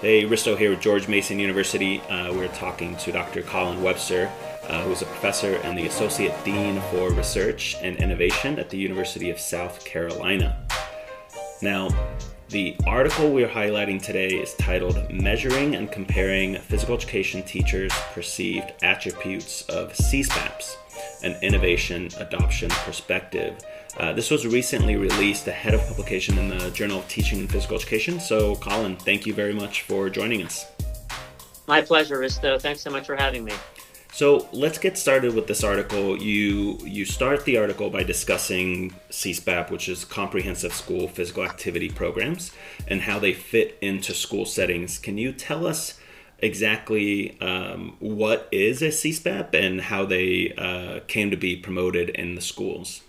Hey, Risto here with George Mason University. Uh, we're talking to Dr. Colin Webster, uh, who is a professor and the Associate Dean for Research and Innovation at the University of South Carolina. Now, the article we're highlighting today is titled Measuring and Comparing Physical Education Teachers' Perceived Attributes of CSPAPs An Innovation Adoption Perspective. Uh, this was recently released ahead of publication in the Journal of Teaching and Physical Education. So, Colin, thank you very much for joining us. My pleasure, Risto. Thanks so much for having me. So let's get started with this article. You you start the article by discussing CSPAP, which is Comprehensive School Physical Activity Programs, and how they fit into school settings. Can you tell us exactly um, what is a CSPAP and how they uh, came to be promoted in the schools?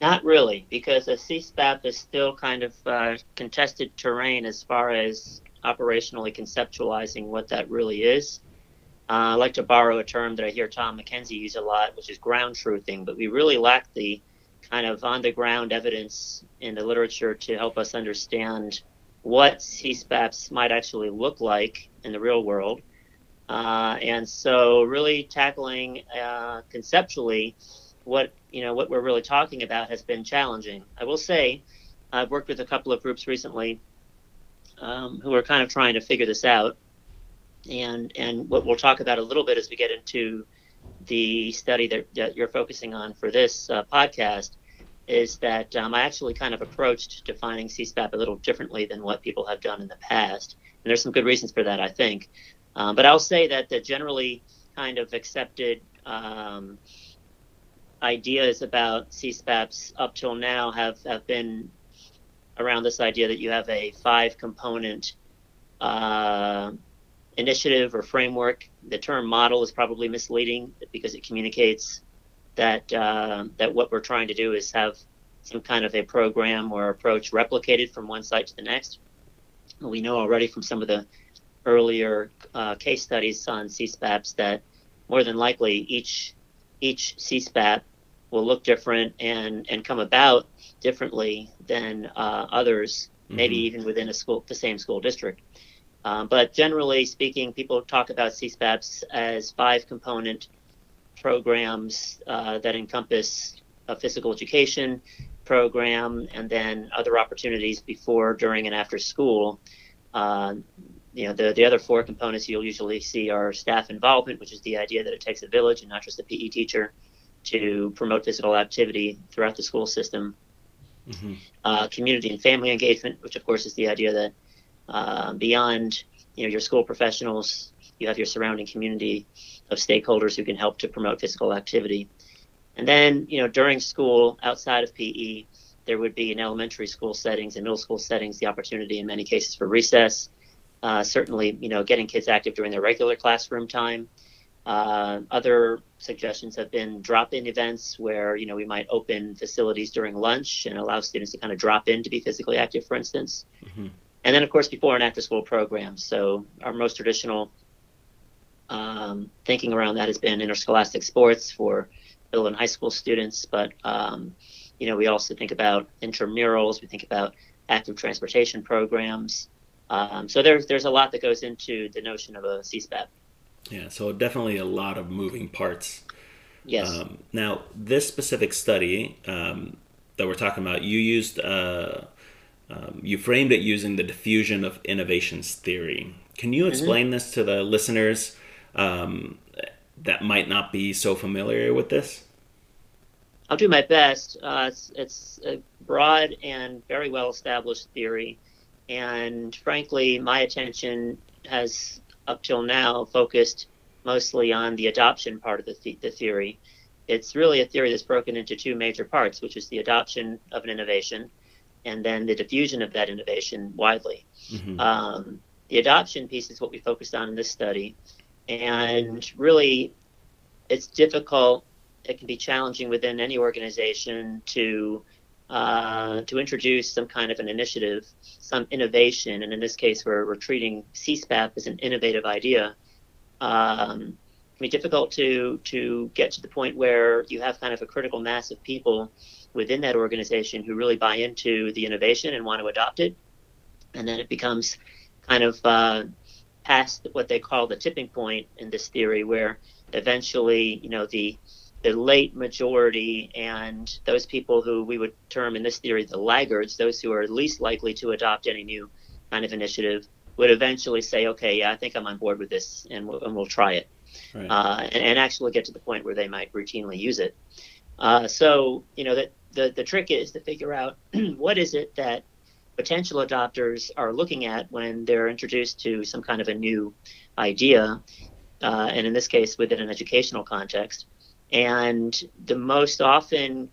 Not really, because a CSPAP is still kind of uh, contested terrain as far as operationally conceptualizing what that really is. Uh, I like to borrow a term that I hear Tom McKenzie use a lot, which is ground truthing, but we really lack the kind of on the ground evidence in the literature to help us understand what CSPAPs might actually look like in the real world. Uh, and so, really tackling uh, conceptually what you know what we're really talking about has been challenging. I will say, I've worked with a couple of groups recently um, who are kind of trying to figure this out and and what we'll talk about a little bit as we get into the study that, that you're focusing on for this uh, podcast is that um, I actually kind of approached defining CSPAP a little differently than what people have done in the past, and there's some good reasons for that, I think. Um, but I'll say that the generally kind of accepted um, ideas about CSPAPs up till now have, have been around this idea that you have a five component uh, initiative or framework. The term model is probably misleading because it communicates that uh, that what we're trying to do is have some kind of a program or approach replicated from one site to the next. We know already from some of the earlier uh, case studies on CSPAPs that more than likely each each CSPAP will look different and and come about differently than uh, others, mm-hmm. maybe even within a school the same school district. Um, but generally speaking, people talk about CSPAPs as five component programs uh, that encompass a physical education program and then other opportunities before, during, and after school. Uh, you know, the, the other four components you'll usually see are staff involvement, which is the idea that it takes a village and not just a PE teacher to promote physical activity throughout the school system. Mm-hmm. Uh, community and family engagement, which of course is the idea that uh, beyond you know your school professionals, you have your surrounding community of stakeholders who can help to promote physical activity. And then you know during school, outside of PE, there would be in elementary school settings and middle school settings the opportunity in many cases for recess. Uh, certainly, you know, getting kids active during their regular classroom time. Uh, other suggestions have been drop-in events where you know we might open facilities during lunch and allow students to kind of drop in to be physically active, for instance. Mm-hmm. And then, of course, before and after school programs. So, our most traditional um, thinking around that has been interscholastic sports for middle and high school students. But, um, you know, we also think about intramurals, we think about active transportation programs. Um, so, there's, there's a lot that goes into the notion of a CSPAP. Yeah, so definitely a lot of moving parts. Yes. Um, now, this specific study um, that we're talking about, you used. Uh, um, you framed it using the diffusion of innovations theory. Can you mm-hmm. explain mm-hmm. this to the listeners um, that might not be so familiar with this? I'll do my best. Uh, it's, it's a broad and very well established theory. And frankly, my attention has up till now focused mostly on the adoption part of the, th- the theory. It's really a theory that's broken into two major parts, which is the adoption of an innovation and then the diffusion of that innovation widely. Mm-hmm. Um, the adoption piece is what we focused on in this study, and really, it's difficult. It can be challenging within any organization to uh, to introduce some kind of an initiative, some innovation, and in this case, we're, we're treating CSPAP as an innovative idea. Um, can be difficult to to get to the point where you have kind of a critical mass of people within that organization who really buy into the innovation and want to adopt it. And then it becomes kind of uh, past what they call the tipping point in this theory, where eventually, you know, the the late majority and those people who we would term in this theory the laggards, those who are least likely to adopt any new kind of initiative, would eventually say, okay, yeah, I think I'm on board with this, and we'll, and we'll try it, right. uh, and, and, actually get to the point where they might routinely use it. Uh, so, you know, the, the, the trick is to figure out what is it that potential adopters are looking at when they're introduced to some kind of a new idea, uh, and in this case, within an educational context. And the most often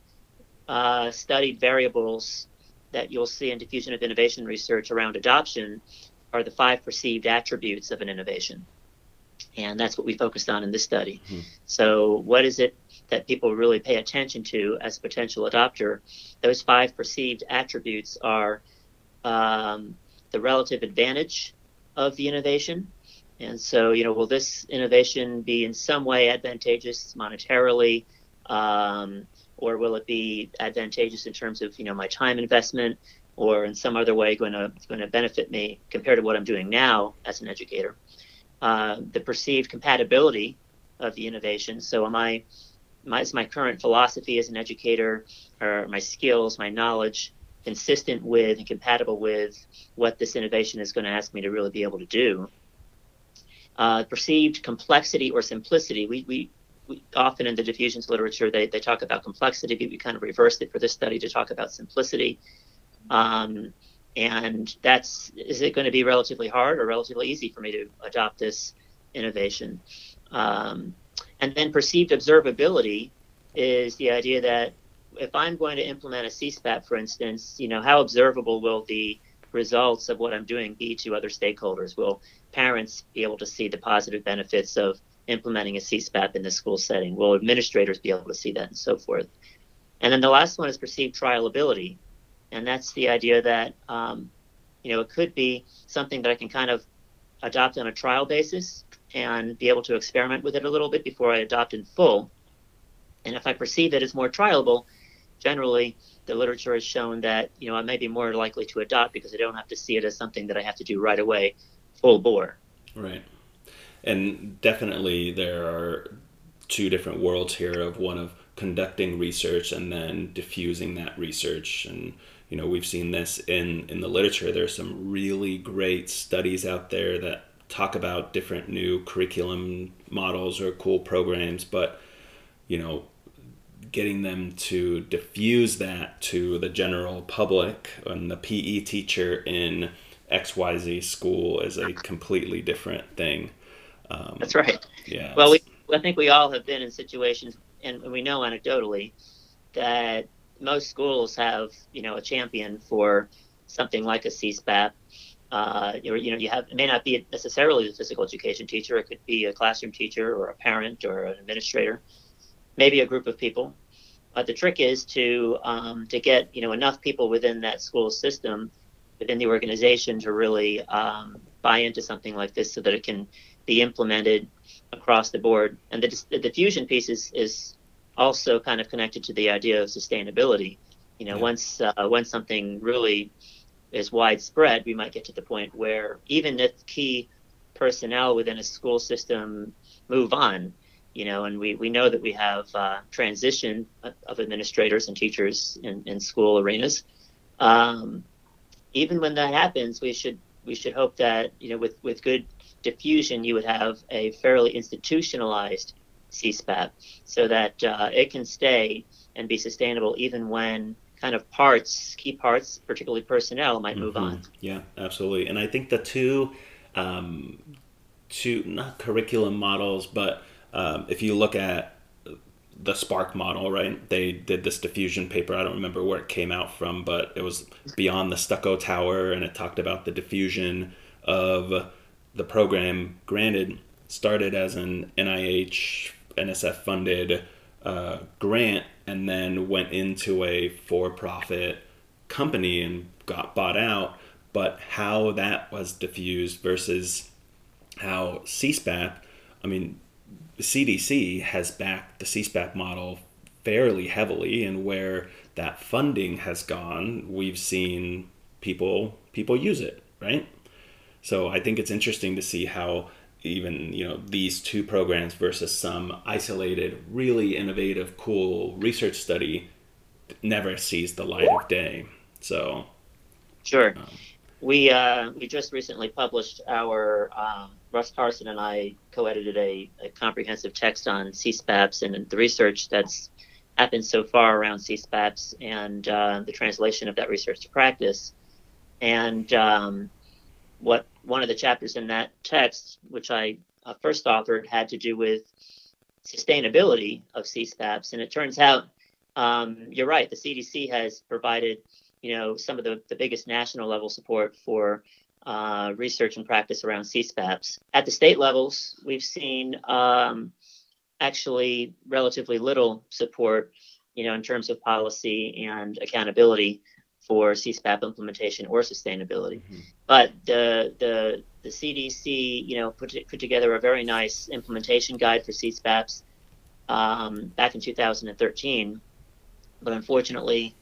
uh, studied variables that you'll see in diffusion of innovation research around adoption are the five perceived attributes of an innovation. And that's what we focused on in this study. Mm-hmm. So, what is it that people really pay attention to as a potential adopter? Those five perceived attributes are um, the relative advantage of the innovation. And so, you know, will this innovation be in some way advantageous monetarily? Um, or will it be advantageous in terms of, you know, my time investment or in some other way going to going to benefit me compared to what I'm doing now as an educator. Uh, the perceived compatibility of the innovation. So, am I my, is my current philosophy as an educator, or my skills, my knowledge, consistent with and compatible with what this innovation is going to ask me to really be able to do? Uh, perceived complexity or simplicity. We, we, we, often in the diffusions literature they, they talk about complexity, but we kind of reversed it for this study to talk about simplicity. Um, and that's is it going to be relatively hard or relatively easy for me to adopt this innovation? Um, and then perceived observability is the idea that if I'm going to implement a CSPAP, for instance, you know, how observable will the results of what I'm doing be to other stakeholders? Will parents be able to see the positive benefits of implementing a CSPAP in the school setting? Will administrators be able to see that and so forth? And then the last one is perceived trialability and that's the idea that um, you know it could be something that I can kind of adopt on a trial basis and be able to experiment with it a little bit before I adopt in full. And if I perceive it as more trialable, generally the literature has shown that you know I may be more likely to adopt because I don't have to see it as something that I have to do right away, full bore. Right, and definitely there are two different worlds here of one of conducting research and then diffusing that research. And you know we've seen this in in the literature. There's some really great studies out there that talk about different new curriculum models or cool programs. But you know getting them to diffuse that to the general public and the PE teacher in XYZ school is a completely different thing. Um, That's right. Yeah. Well, we, I think we all have been in situations, and we know anecdotally that most schools have you know a champion for something like a CSPAP. Uh, you know, you have it may not be necessarily the physical education teacher. It could be a classroom teacher or a parent or an administrator, maybe a group of people. But the trick is to um, to get you know enough people within that school system, within the organization, to really um, buy into something like this, so that it can be implemented across the board. And the, the diffusion piece is, is also kind of connected to the idea of sustainability. You know, yeah. once uh, once something really is widespread, we might get to the point where even if key personnel within a school system move on, you know, and we, we know that we have uh, transition of administrators and teachers in, in school arenas. Um, even when that happens, we should we should hope that you know with, with good diffusion, you would have a fairly institutionalized CSPAP so that uh, it can stay and be sustainable even when kind of parts, key parts, particularly personnel, might move mm-hmm. on. Yeah, absolutely. And I think the two, um, two not curriculum models, but um, if you look at the Spark model, right? They did this diffusion paper. I don't remember where it came out from, but it was beyond the stucco tower, and it talked about the diffusion of the program. Granted, started as an NIH NSF funded uh, grant and then went into a for profit company and got bought out. But how that was diffused versus how CSPAP, I mean, CDC has backed the CSPAP model fairly heavily, and where that funding has gone, we've seen people people use it, right? So I think it's interesting to see how even you know these two programs versus some isolated, really innovative, cool research study never sees the light of day. So sure. Um, we uh, we just recently published our um, Russ Carson and I co-edited a, a comprehensive text on CSPAPs and the research that's happened so far around CSPAPs and uh, the translation of that research to practice. And um, what one of the chapters in that text, which I uh, first authored, had to do with sustainability of CSPAPs. And it turns out, um, you're right, the CDC has provided, you know, some of the, the biggest national level support for uh, research and practice around CSPAPs. At the state levels, we've seen um, actually relatively little support, you know, in terms of policy and accountability for CSPAP implementation or sustainability. Mm-hmm. But the the the CDC, you know, put put together a very nice implementation guide for CSPAPs um, back in 2013. But unfortunately,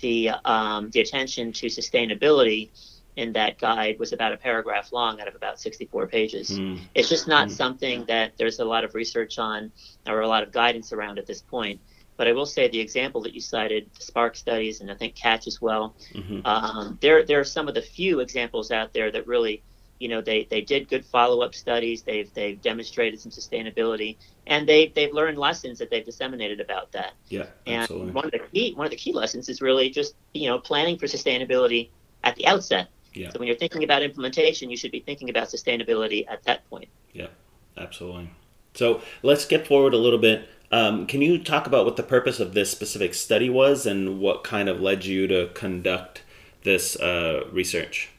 the um, the attention to sustainability in that guide was about a paragraph long out of about 64 pages. Mm. It's just not mm. something that there's a lot of research on or a lot of guidance around at this point. But I will say the example that you cited, the Spark studies, and I think Catch as well. Mm-hmm. Um, there, there are some of the few examples out there that really, you know, they, they did good follow-up studies. They've they've demonstrated some sustainability, and they they've learned lessons that they've disseminated about that. Yeah, and absolutely. one of the key one of the key lessons is really just you know planning for sustainability at the outset yeah. So when you're thinking about implementation, you should be thinking about sustainability at that point. Yeah, absolutely. So let's get forward a little bit. Um, can you talk about what the purpose of this specific study was and what kind of led you to conduct this uh, research?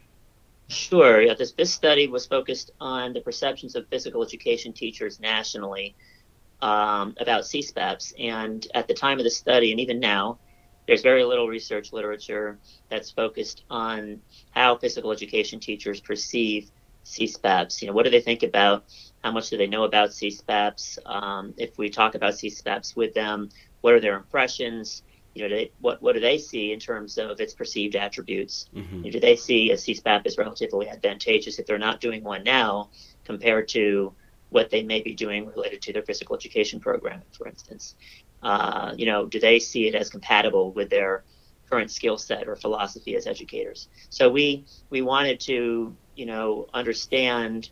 Sure. Yeah, this, this study was focused on the perceptions of physical education teachers nationally um, about CSPAPs. And at the time of the study, and even now, there's very little research literature that's focused on how physical education teachers perceive CSPAPs. You know, what do they think about? How much do they know about CSPAPs? Um, if we talk about CSPAPs with them, what are their impressions? You know, they, what what do they see in terms of its perceived attributes? Mm-hmm. Do they see a CSPAP as relatively advantageous if they're not doing one now, compared to what they may be doing related to their physical education program, for instance? Uh, you know, do they see it as compatible with their current skill set or philosophy as educators? So we we wanted to, you know, understand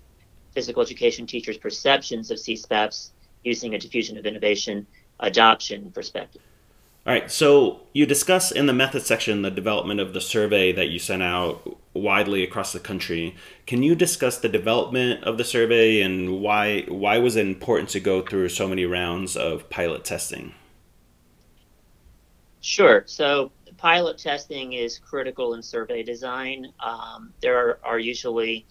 physical education teachers' perceptions of CSPAPs using a diffusion of innovation adoption perspective. All right, so you discuss in the method section the development of the survey that you sent out widely across the country. Can you discuss the development of the survey and why why was it important to go through so many rounds of pilot testing? Sure. So pilot testing is critical in survey design. Um, there are, are usually,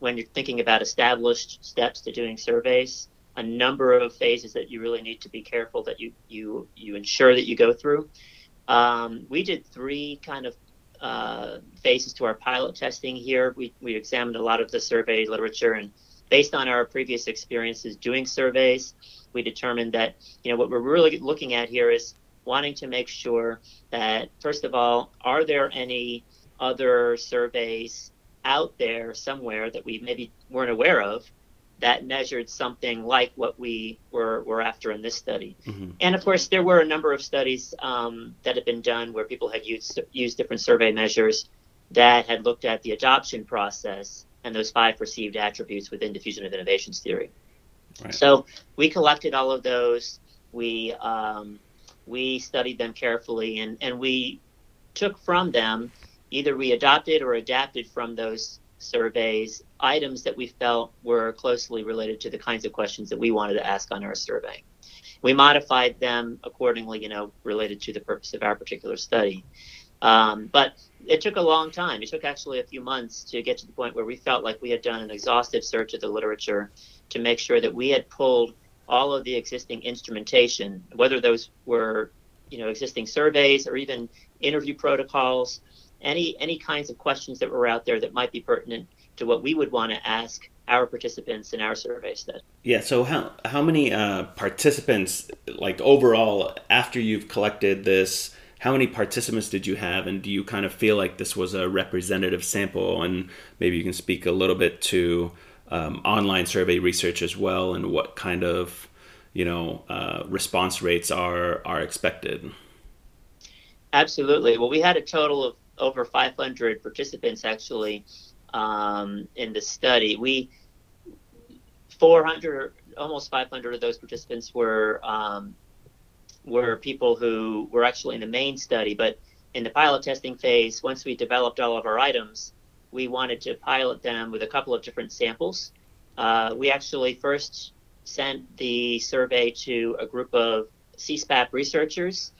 when you're thinking about established steps to doing surveys, a number of phases that you really need to be careful that you you you ensure that you go through. Um, we did three kind of uh, phases to our pilot testing here. We we examined a lot of the survey literature and based on our previous experiences doing surveys, we determined that you know what we're really looking at here is wanting to make sure that first of all, are there any other surveys out there somewhere that we maybe weren't aware of that measured something like what we were, were after in this study. Mm-hmm. And of course, there were a number of studies um, that had been done where people had used, used different survey measures that had looked at the adoption process and those five perceived attributes within diffusion of innovations theory. Right. So we collected all of those. We um, we studied them carefully, and, and we took from them either we adopted or adapted from those surveys items that we felt were closely related to the kinds of questions that we wanted to ask on our survey. We modified them accordingly, you know, related to the purpose of our particular study. Um, but it took a long time. It took actually a few months to get to the point where we felt like we had done an exhaustive search of the literature to make sure that we had pulled all of the existing instrumentation, whether those were, you know, existing surveys or even interview protocols, any any kinds of questions that were out there that might be pertinent to what we would want to ask our participants in our survey study. Yeah. So how how many uh, participants, like overall, after you've collected this how many participants did you have, and do you kind of feel like this was a representative sample? And maybe you can speak a little bit to um, online survey research as well, and what kind of you know uh, response rates are are expected. Absolutely. Well, we had a total of over 500 participants actually um, in the study. We 400, almost 500 of those participants were um, were people who were actually in the main study, but in the pilot testing phase, once we developed all of our items, we wanted to pilot them with a couple of different samples. Uh, we actually first sent the survey to a group of CSPAP researchers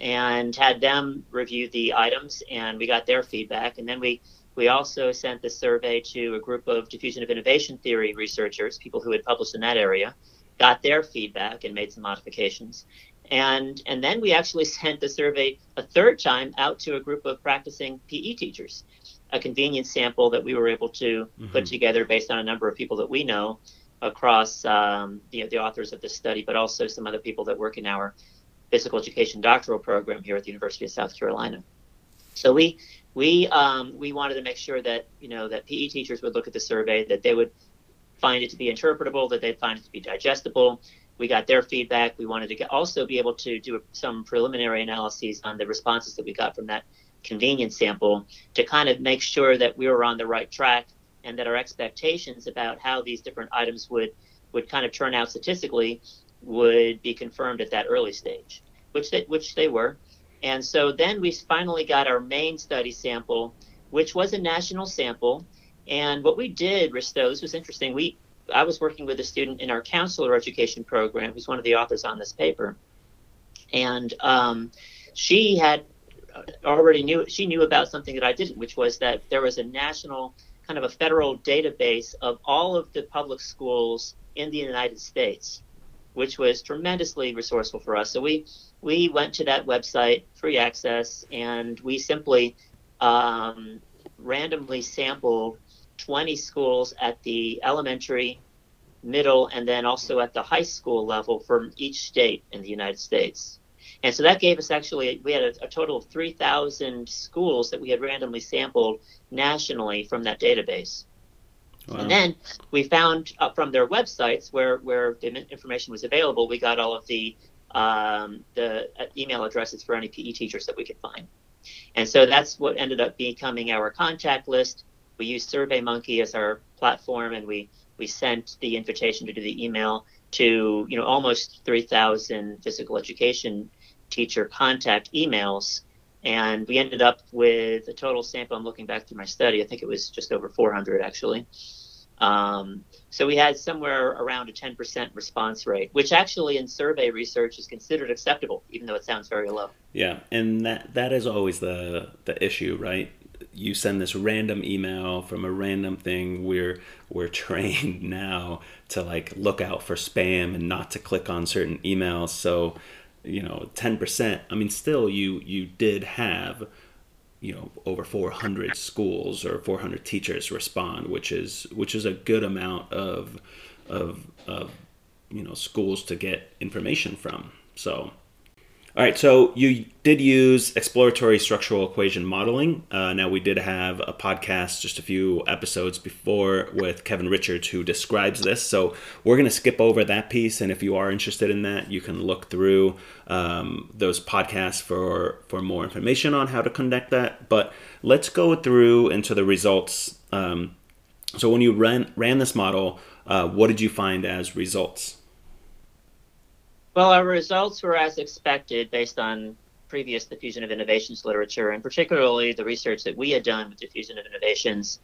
and had them review the items, and we got their feedback. And then we we also sent the survey to a group of diffusion of innovation theory researchers, people who had published in that area, got their feedback and made some modifications. And and then we actually sent the survey a third time out to a group of practicing PE teachers, a convenience sample that we were able to mm-hmm. put together based on a number of people that we know across um, the, the authors of this study, but also some other people that work in our physical education doctoral program here at the University of South Carolina. So we we um, we wanted to make sure that you know that PE teachers would look at the survey, that they would find it to be interpretable, that they'd find it to be digestible. We got their feedback. We wanted to get, also be able to do some preliminary analyses on the responses that we got from that convenience sample to kind of make sure that we were on the right track and that our expectations about how these different items would would kind of turn out statistically would be confirmed at that early stage, which they, which they were. And so then we finally got our main study sample, which was a national sample. And what we did, Risto, this was interesting. We I was working with a student in our counselor education program who's one of the authors on this paper. And um, she had already knew she knew about something that I didn't, which was that there was a national kind of a federal database of all of the public schools in the United States which was tremendously resourceful for us. So we we went to that website, free access, and we simply um, randomly sampled 20 schools at the elementary, middle, and then also at the high school level from each state in the United States. And so that gave us actually, we had a, a total of 3,000 schools that we had randomly sampled nationally from that database. Wow. And then we found uh, from their websites where, where the information was available, we got all of the um, the uh, email addresses for any PE teachers that we could find. And so that's what ended up becoming our contact list. We used SurveyMonkey as our platform, and we we sent the invitation to do the email to you know almost 3,000 physical education teacher contact emails, and we ended up with a total sample. I'm looking back through my study. I think it was just over 400 actually. Um, so we had somewhere around a 10% response rate, which actually in survey research is considered acceptable, even though it sounds very low. Yeah, and that that is always the the issue, right? You send this random email from a random thing. We're we're trained now to like look out for spam and not to click on certain emails. So, you know, 10%. I mean, still you you did have you know over 400 schools or 400 teachers respond which is which is a good amount of of, of you know schools to get information from. So all right, so you did use exploratory structural equation modeling. Uh, now, we did have a podcast just a few episodes before with Kevin Richards who describes this. So we're going to skip over that piece. And if you are interested in that, you can look through um, those podcasts for, for more information on how to conduct that. But let's go through into the results. Um, so, when you ran, ran this model, uh, what did you find as results? Well, our results were as expected based on previous diffusion of innovations literature, and particularly the research that we had done with diffusion of innovations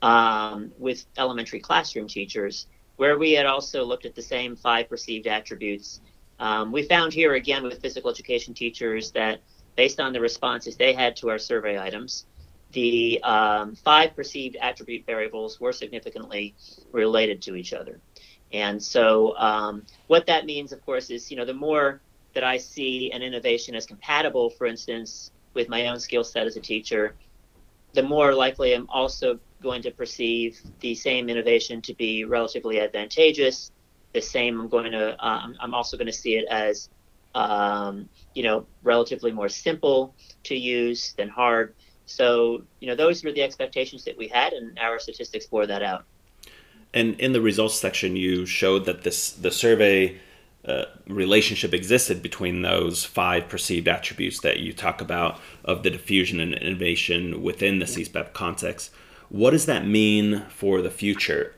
um, with elementary classroom teachers, where we had also looked at the same five perceived attributes. Um, we found here again with physical education teachers that based on the responses they had to our survey items, the um, five perceived attribute variables were significantly related to each other. And so, um, what that means, of course, is you know the more that I see an innovation as compatible, for instance, with my own skill set as a teacher, the more likely I'm also going to perceive the same innovation to be relatively advantageous. The same, I'm going to, um, I'm also going to see it as um, you know, relatively more simple to use than hard. So, you know, those were the expectations that we had, and our statistics bore that out. And in the results section, you showed that this the survey uh, relationship existed between those five perceived attributes that you talk about of the diffusion and innovation within the CSPAP context. What does that mean for the future?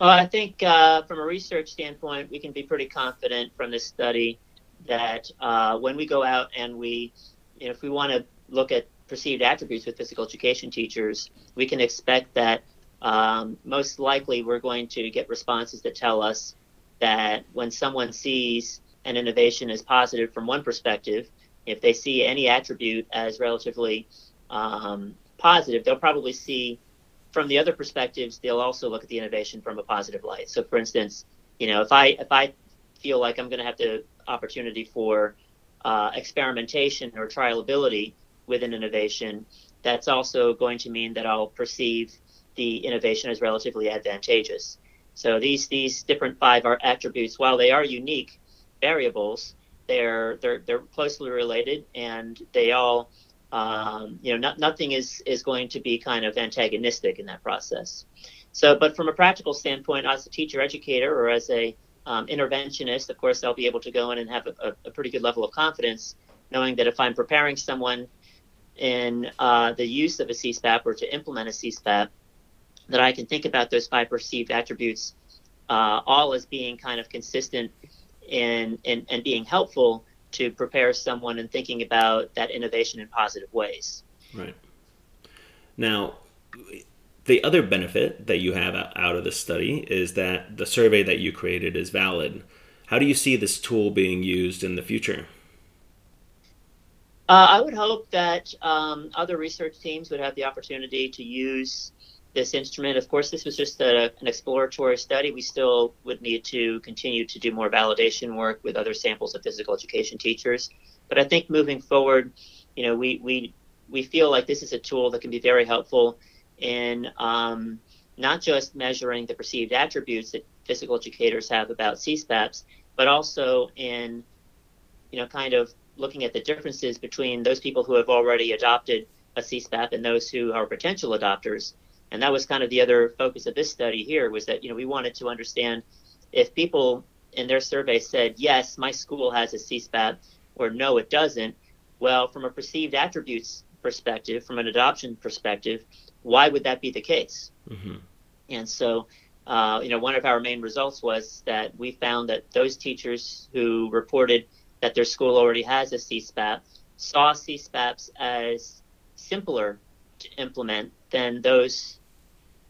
Well, I think uh, from a research standpoint, we can be pretty confident from this study that uh, when we go out and we, you know, if we want to look at perceived attributes with physical education teachers, we can expect that um, most likely we're going to get responses that tell us that when someone sees an innovation as positive from one perspective, if they see any attribute as relatively um, positive, they'll probably see from the other perspectives, they'll also look at the innovation from a positive light. So, for instance, you know, if I if I feel like I'm going to have the opportunity for uh, experimentation or trialability with an innovation, that's also going to mean that I'll perceive the innovation is relatively advantageous. So these these different five are attributes, while they are unique variables, they're they're they're closely related, and they all um, you know, not, nothing is is going to be kind of antagonistic in that process. So, but from a practical standpoint, as a teacher educator or as a um, interventionist, of course, I'll be able to go in and have a, a, pretty good level of confidence, knowing that if I'm preparing someone in uh, the use of a CSPAP or to implement a CSPAP, that I can think about those five perceived attributes uh, all as being kind of consistent and, and, and being helpful to prepare someone in thinking about that innovation in positive ways. Right. Now, the other benefit that you have out of this study is that the survey that you created is valid. How do you see this tool being used in the future? Uh, I would hope that um, other research teams would have the opportunity to use this instrument. Of course, this was just a, an exploratory study. We still would need to continue to do more validation work with other samples of physical education teachers. But I think moving forward, you know, we we we feel like this is a tool that can be very helpful in um, not just measuring the perceived attributes that physical educators have about CSPAPs, but also in, you know, kind of looking at the differences between those people who have already adopted a CSPAP and those who are potential adopters and that was kind of the other focus of this study here was that you know we wanted to understand if people in their survey said yes my school has a CSPAP or no it doesn't well from a perceived attributes perspective from an adoption perspective why would that be the case mm-hmm. and so uh, you know one of our main results was that we found that those teachers who reported that their school already has a CSPAP saw CSPAPs as simpler to implement than those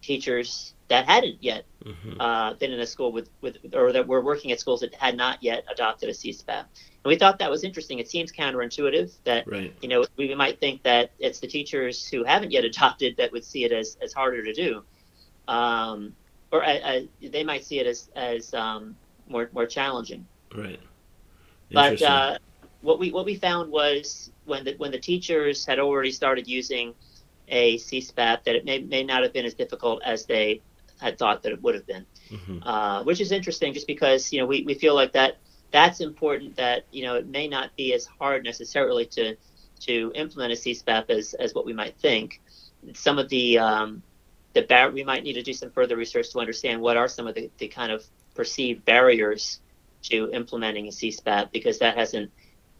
teachers that hadn't yet mm-hmm. uh, been in a school with, with, or that were working at schools that had not yet adopted a CSPAP. And we thought that was interesting. It seems counterintuitive that, right. you know, we might think that it's the teachers who haven't yet adopted that would see it as, as harder to do. Um, or uh, uh, they might see it as, as um, more, more challenging. Right. But uh, what we, what we found was when the, when the teachers had already started using a CSPAP that it may, may not have been as difficult as they had thought that it would have been, mm-hmm. uh, which is interesting just because, you know, we, we feel like that that's important that, you know, it may not be as hard necessarily to, to implement a CSPAP as, as what we might think. Some of the, um, the bar- we might need to do some further research to understand what are some of the, the kind of perceived barriers to implementing a CSPAP because that hasn't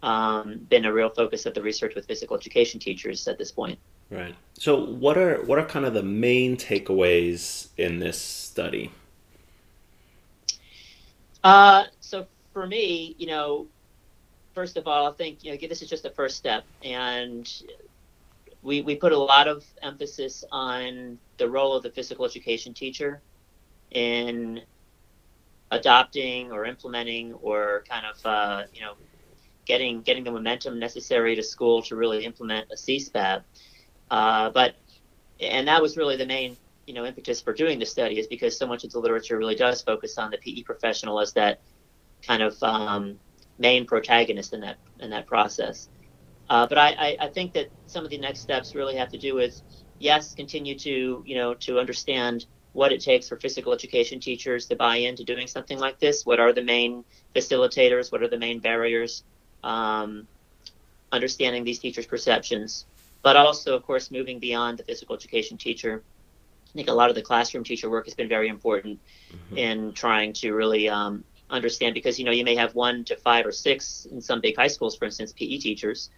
um, been a real focus of the research with physical education teachers at this point. Right. So what are what are kind of the main takeaways in this study? Uh, so for me, you know, first of all, I think you know this is just the first step, and we we put a lot of emphasis on the role of the physical education teacher in adopting or implementing or kind of uh, you know getting getting the momentum necessary to school to really implement a CSPAP. Uh, but and that was really the main you know impetus for doing the study is because so much of the literature really does focus on the PE professional as that kind of um, main protagonist in that in that process. Uh, but I, I, I, think that some of the next steps really have to do with yes, continue to you know to understand what it takes for physical education teachers to buy into doing something like this. What are the main facilitators? What are the main barriers? Um, understanding these teachers' perceptions, but also, of course, moving beyond the physical education teacher. I think a lot of the classroom teacher work has been very important mm-hmm. in trying to really um, understand because you know you may have one to five or six in some big high schools, for instance, PE teachers,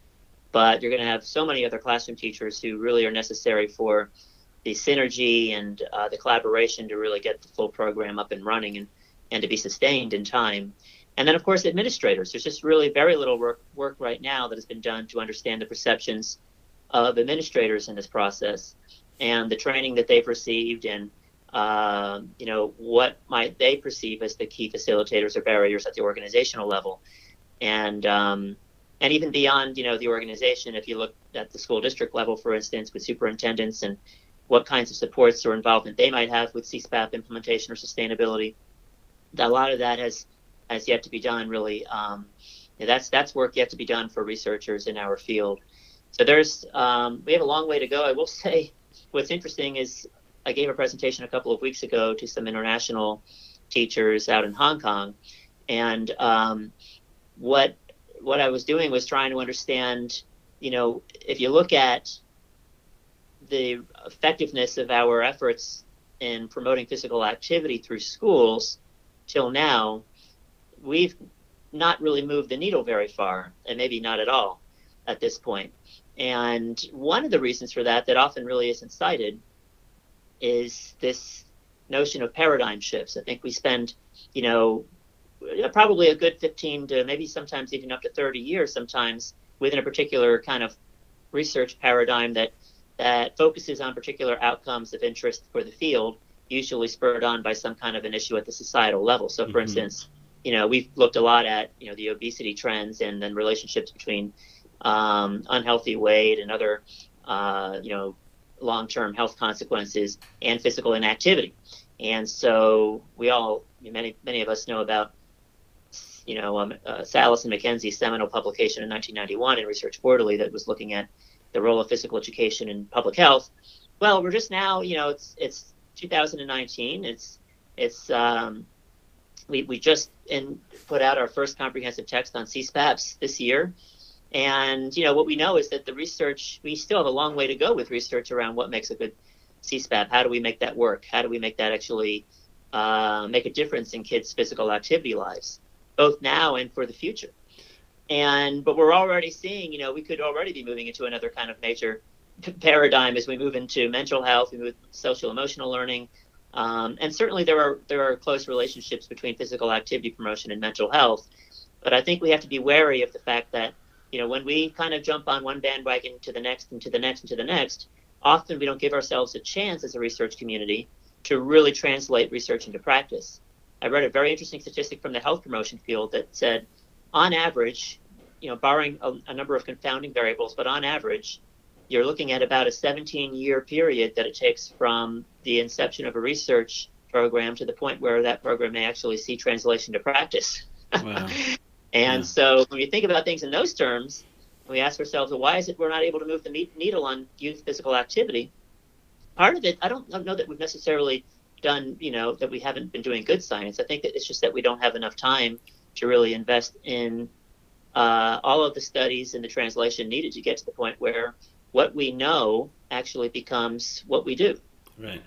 but you're going to have so many other classroom teachers who really are necessary for the synergy and uh, the collaboration to really get the full program up and running and, and to be sustained in time. And then, of course, administrators. There's just really very little work, work right now that has been done to understand the perceptions of administrators in this process and the training that they've received and uh, you know what might they perceive as the key facilitators or barriers at the organizational level and um, and even beyond you know the organization if you look at the school district level for instance with superintendents and what kinds of supports or involvement they might have with CSPAP implementation or sustainability. A lot of that has has yet to be done. Really, um, that's that's work yet to be done for researchers in our field. So there's um, we have a long way to go. I will say, what's interesting is I gave a presentation a couple of weeks ago to some international teachers out in Hong Kong, and um, what what I was doing was trying to understand, you know, if you look at the effectiveness of our efforts in promoting physical activity through schools till now, we've not really moved the needle very far, and maybe not at all at this point. And one of the reasons for that, that often really isn't cited, is this notion of paradigm shifts. I think we spend, you know, probably a good 15 to maybe sometimes even up to 30 years sometimes within a particular kind of research paradigm that that focuses on particular outcomes of interest for the field, usually spurred on by some kind of an issue at the societal level. So, for mm-hmm. instance, you know, we've looked a lot at you know the obesity trends and then relationships between um, unhealthy weight and other uh, you know long-term health consequences and physical inactivity. And so we all, many many of us know about you know um, uh, Sallis and McKenzie's seminal publication in 1991 in Research Quarterly that was looking at the role of physical education in public health. Well, we're just now, you know, it's it's 2019. It's it's um, we we just in, put out our first comprehensive text on CSPAPs this year, and you know what we know is that the research we still have a long way to go with research around what makes a good CSPAP. How do we make that work? How do we make that actually uh, make a difference in kids' physical activity lives, both now and for the future? And but we're already seeing, you know, we could already be moving into another kind of major paradigm as we move into mental health, we move social emotional learning, um, and certainly there are there are close relationships between physical activity promotion and mental health. But I think we have to be wary of the fact that you know when we kind of jump on one bandwagon to the next and to the next and to the next, often we don't give ourselves a chance as a research community to really translate research into practice. I read a very interesting statistic from the health promotion field that said on average, you know, barring a, a number of confounding variables, but on average, you're looking at about a 17 year period that it takes from the inception of a research program to the point where that program may actually see translation to practice. Wow. and so when we think about things in those terms, we ask ourselves, well, why is it we're not able to move the needle on youth physical activity? Part of it, I don't know that we've necessarily done, you know, that we haven't been doing good science. I think that it's just that we don't have enough time to really invest in uh, all of the studies and the translation needed to get to the point where what we know actually becomes what we do. Right.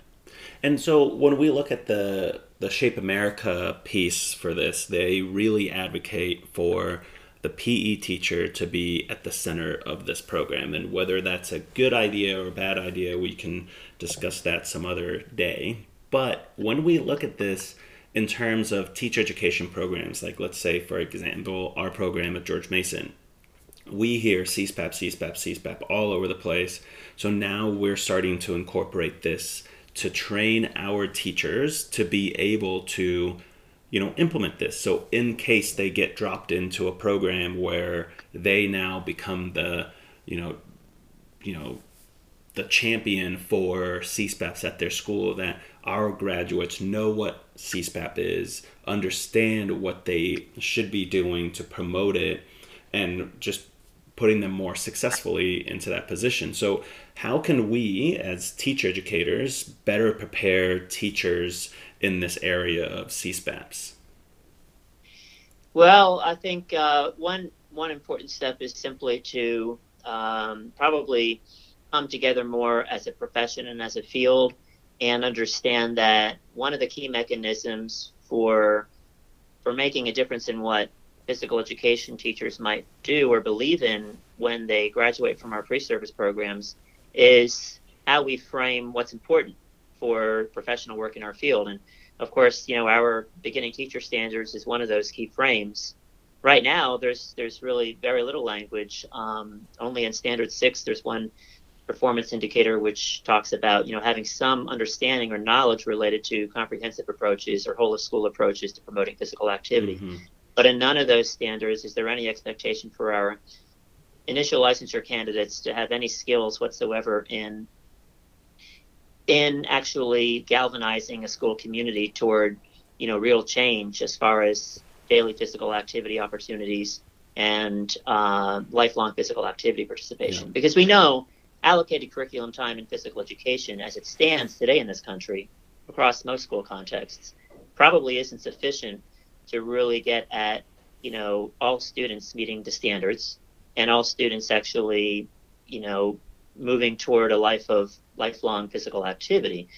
And so when we look at the the Shape America piece for this, they really advocate for the PE teacher to be at the center of this program. And whether that's a good idea or a bad idea, we can discuss that some other day. But when we look at this, in terms of teacher education programs, like let's say, for example, our program at George Mason. We hear CSPAP, CSPAP, CSPAP all over the place. So now we're starting to incorporate this to train our teachers to be able to, you know, implement this. So in case they get dropped into a program where they now become the, you know, you know, the champion for CSPAPs at their school, that our graduates know what CSPAP is, understand what they should be doing to promote it, and just putting them more successfully into that position. So, how can we, as teacher educators, better prepare teachers in this area of CSPAPs? Well, I think uh, one one important step is simply to um, probably come together more as a profession and as a field, and understand that one of the key mechanisms for for making a difference in what physical education teachers might do or believe in when they graduate from our pre-service programs is how we frame what's important for professional work in our field. And of course, you know, our beginning teacher standards is one of those key frames. Right now, there's there's really very little language. Um, only in standard six, there's one performance indicator which talks about you know having some understanding or knowledge related to comprehensive approaches or whole of school approaches to promoting physical activity. Mm-hmm. But in none of those standards is there any expectation for our initial licensure candidates to have any skills whatsoever in in actually galvanizing a school community toward you know real change as far as daily physical activity opportunities and uh, lifelong physical activity participation yeah. because we know allocated curriculum time in physical education as it stands today in this country across most school contexts probably isn't sufficient to really get at you know all students meeting the standards and all students actually you know moving toward a life of lifelong physical activity.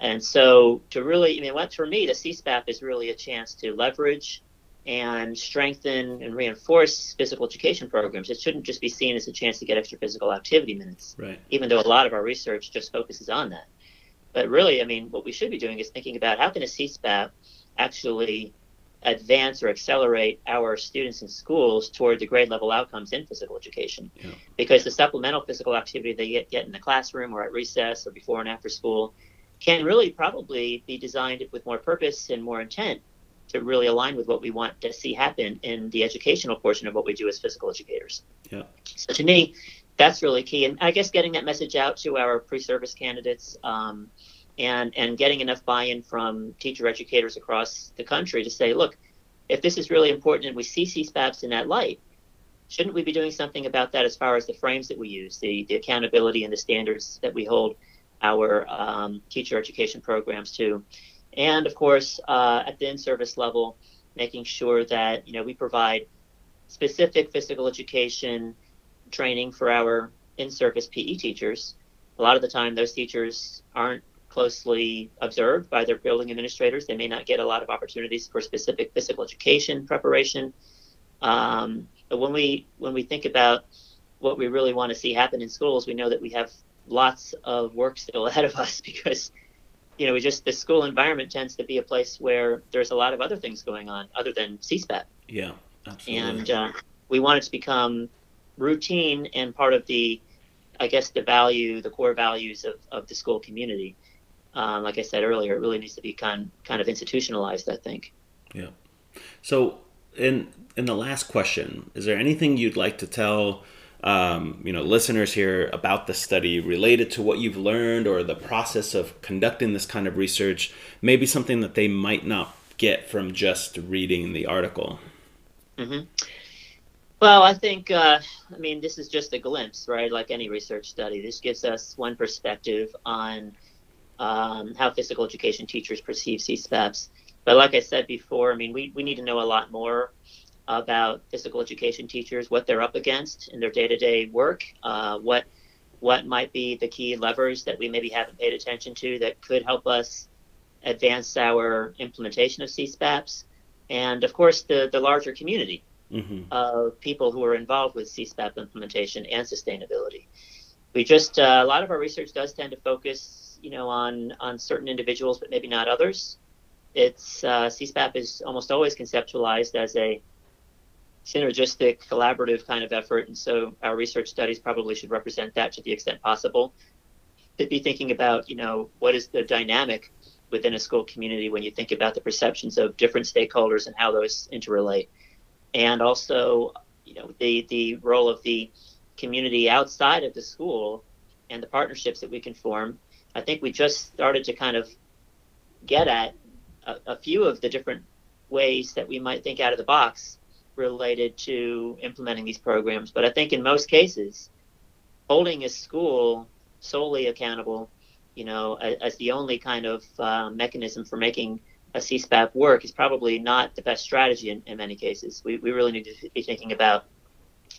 And so to really i mean what for me the cspap is really a chance to leverage and strengthen and reinforce physical education programs. It shouldn't just be seen as a chance to get extra physical activity minutes right. even though a lot of our research just focuses on that. But really i mean what we should be doing is thinking about how can a cspap actually advance or accelerate our students in schools toward the grade level outcomes in physical education. Yeah. Because the supplemental physical activity they get, get in the classroom or at recess or before and after school can really probably be designed with more purpose and more intent to really align with what we want to see happen in the educational portion of what we do as physical educators. Yeah. So to me, that's really key. And I guess getting that message out to our pre-service candidates, um, and and getting enough buy-in from teacher educators across the country to say, look, if this is really important and we see CSPAPs in that light, shouldn't we be doing something about that as far as the frames that we use, the, the accountability and the standards that we hold our um, teacher education programs to? And of course, uh, at the in-service level, making sure that you know we provide specific physical education training for our in-service PE teachers. A lot of the time, those teachers aren't closely observed by their building administrators. They may not get a lot of opportunities for specific physical education preparation. Um, but when we when we think about what we really want to see happen in schools, we know that we have lots of work still ahead of us because you know we just the school environment tends to be a place where there's a lot of other things going on other than CSPAP. Yeah, absolutely. And uh, we want it to become routine and part of the I guess the value, the core values of, of the school community um, like I said earlier, it really needs to be kind kind of institutionalized. I think. Yeah. So in in the last question, is there anything you'd like to tell? Um, you know, listeners here about the study related to what you've learned or the process of conducting this kind of research, maybe something that they might not get from just reading the article. Mm-hmm. Well, I think, uh, I mean, this is just a glimpse, right? Like any research study, this gives us one perspective on um, how physical education teachers perceive CSPAPs. But like I said before, I mean, we, we need to know a lot more about physical education teachers, what they're up against in their day-to-day work, uh, what what might be the key levers that we maybe haven't paid attention to that could help us advance our implementation of CSPAPs, and of course the the larger community mm-hmm. of people who are involved with CSPAP implementation and sustainability. We just uh, a lot of our research does tend to focus you know, on on certain individuals, but maybe not others. It's uh, CSPAP is almost always conceptualized as a synergistic, collaborative kind of effort, and so our research studies probably should represent that to the extent possible. To be thinking about, you know, what is the dynamic within a school community when you think about the perceptions of different stakeholders and how those interrelate, and also, you know, the the role of the community outside of the school and the partnerships that we can form I think we just started to kind of get at a, a, few of the different ways that we might think out of the box related to implementing these programs. But I think in most cases, holding a school solely accountable, you know, as, as the only kind of uh, mechanism for making a CSPAP work is probably not the best strategy in, in many cases. We, we really need to be thinking about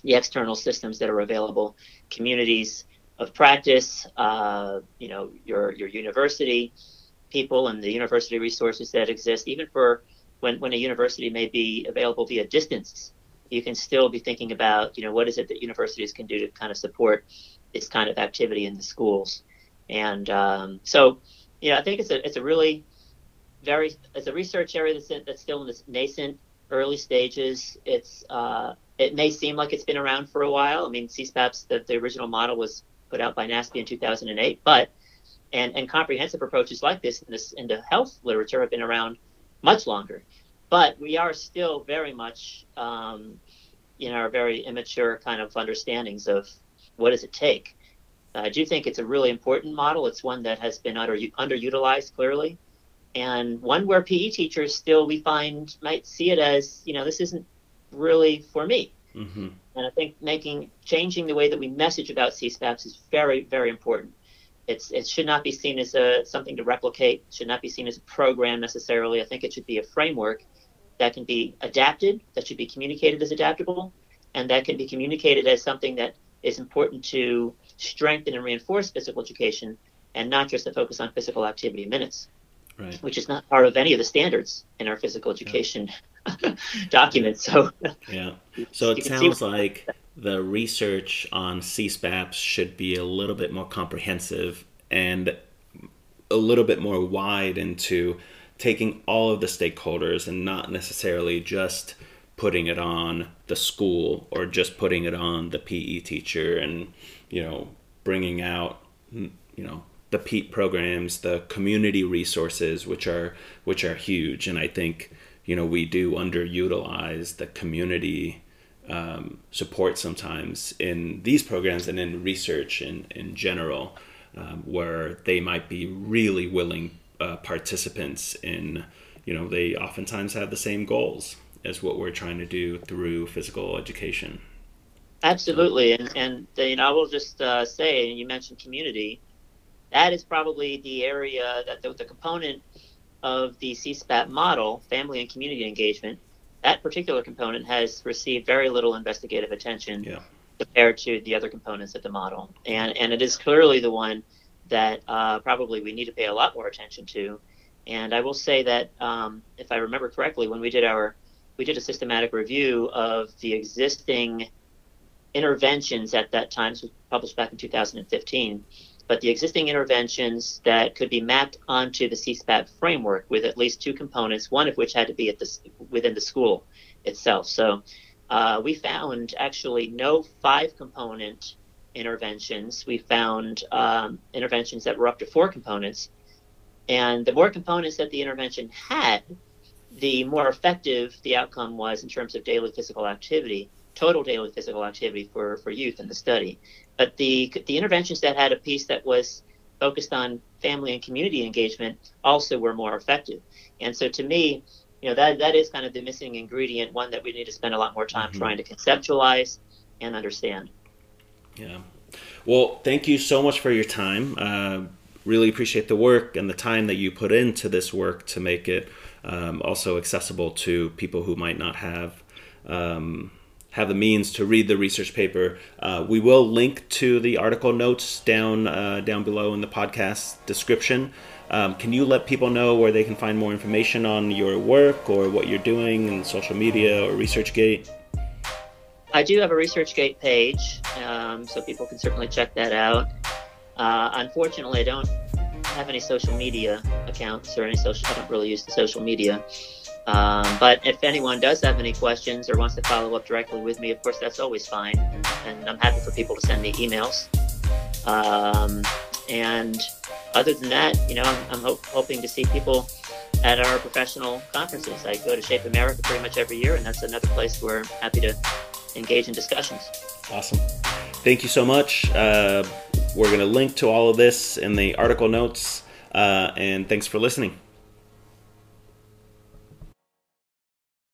the external systems that are available, communities of practice, uh, you know, your, your university people and the university resources that exist, even for when, when a university may be available via distance, you can still be thinking about, you know, what is it that universities can do to kind of support this kind of activity in the schools. And um, so, you know, I think it's a, it's a really very, it's a research area that's, in, that's still in this nascent early stages. It's, uh, it may seem like it's been around for a while. I mean, CSPAP's, the, the original model was put out by NASPE in 2008, but, and, and comprehensive approaches like this in, this in the health literature have been around much longer. But we are still very much um, in our very immature kind of understandings of what does it take. I do think it's a really important model. It's one that has been under, underutilized clearly, and one where PE teachers still we find might see it as you know this isn't really for me. Mm-hmm. And I think making changing the way that we message about CSPAPs is very very important. It's it should not be seen as a something to replicate. Should not be seen as a program necessarily. I think it should be a framework that can be adapted. That should be communicated as adaptable, and that can be communicated as something that is important to strengthen and reinforce physical education, and not just to focus on physical activity minutes, right. which is not part of any of the standards in our physical education yeah. documents. So yeah, so it sounds like the research on CSPAPs should be a little bit more comprehensive and a little bit more wide into taking all of the stakeholders and not necessarily just putting it on the school or just putting it on the PE teacher and you know bringing out you know the PETE programs, the community resources which are which are huge and I think you know we do underutilize the community um, support sometimes in these programs and in research in, in general, um, where they might be really willing uh, participants in, you know, they oftentimes have the same goals as what we're trying to do through physical education. Absolutely. And, and you know, I will just uh, say, and you mentioned community, that is probably the area that the, the component of the CSPAP model, family and community engagement, that particular component has received very little investigative attention yeah. compared to the other components of the model. And, and it is clearly the one that uh, probably we need to pay a lot more attention to. And I will say that um, if I remember correctly, when we did our we did a systematic review of the existing interventions at that time, so published back in 2015 but the existing interventions that could be mapped onto the CSPAP framework with at least two components, one of which had to be at the, within the school itself. So uh, we found actually no five component interventions. We found um, interventions that were up to four components. And the more components that the intervention had, the more effective the outcome was in terms of daily physical activity, total daily physical activity for, for youth in the study. But the the interventions that had a piece that was focused on family and community engagement also were more effective. And so to me, you know, that that is kind of the missing ingredient, one that we need to spend a lot more time mm-hmm. trying to conceptualize and understand. Yeah. Well, thank you so much for your time. Uh, really appreciate the work and the time that you put into this work to make it um, also accessible to people who might not have um, have the means to read the research paper, uh, we will link to the article notes down uh, down below in the podcast description. Um, can you let people know where they can find more information on your work or what you're doing in social media or ResearchGate? I do have a ResearchGate page, um, so people can certainly check that out. Uh, unfortunately, I don't have any social media accounts or any social. I don't really use the social media. Um, but if anyone does have any questions or wants to follow up directly with me, of course, that's always fine. And I'm happy for people to send me emails. Um, and other than that, you know, I'm, I'm ho- hoping to see people at our professional conferences. I go to Shape America pretty much every year, and that's another place where I'm happy to engage in discussions. Awesome. Thank you so much. Uh, we're going to link to all of this in the article notes. Uh, and thanks for listening.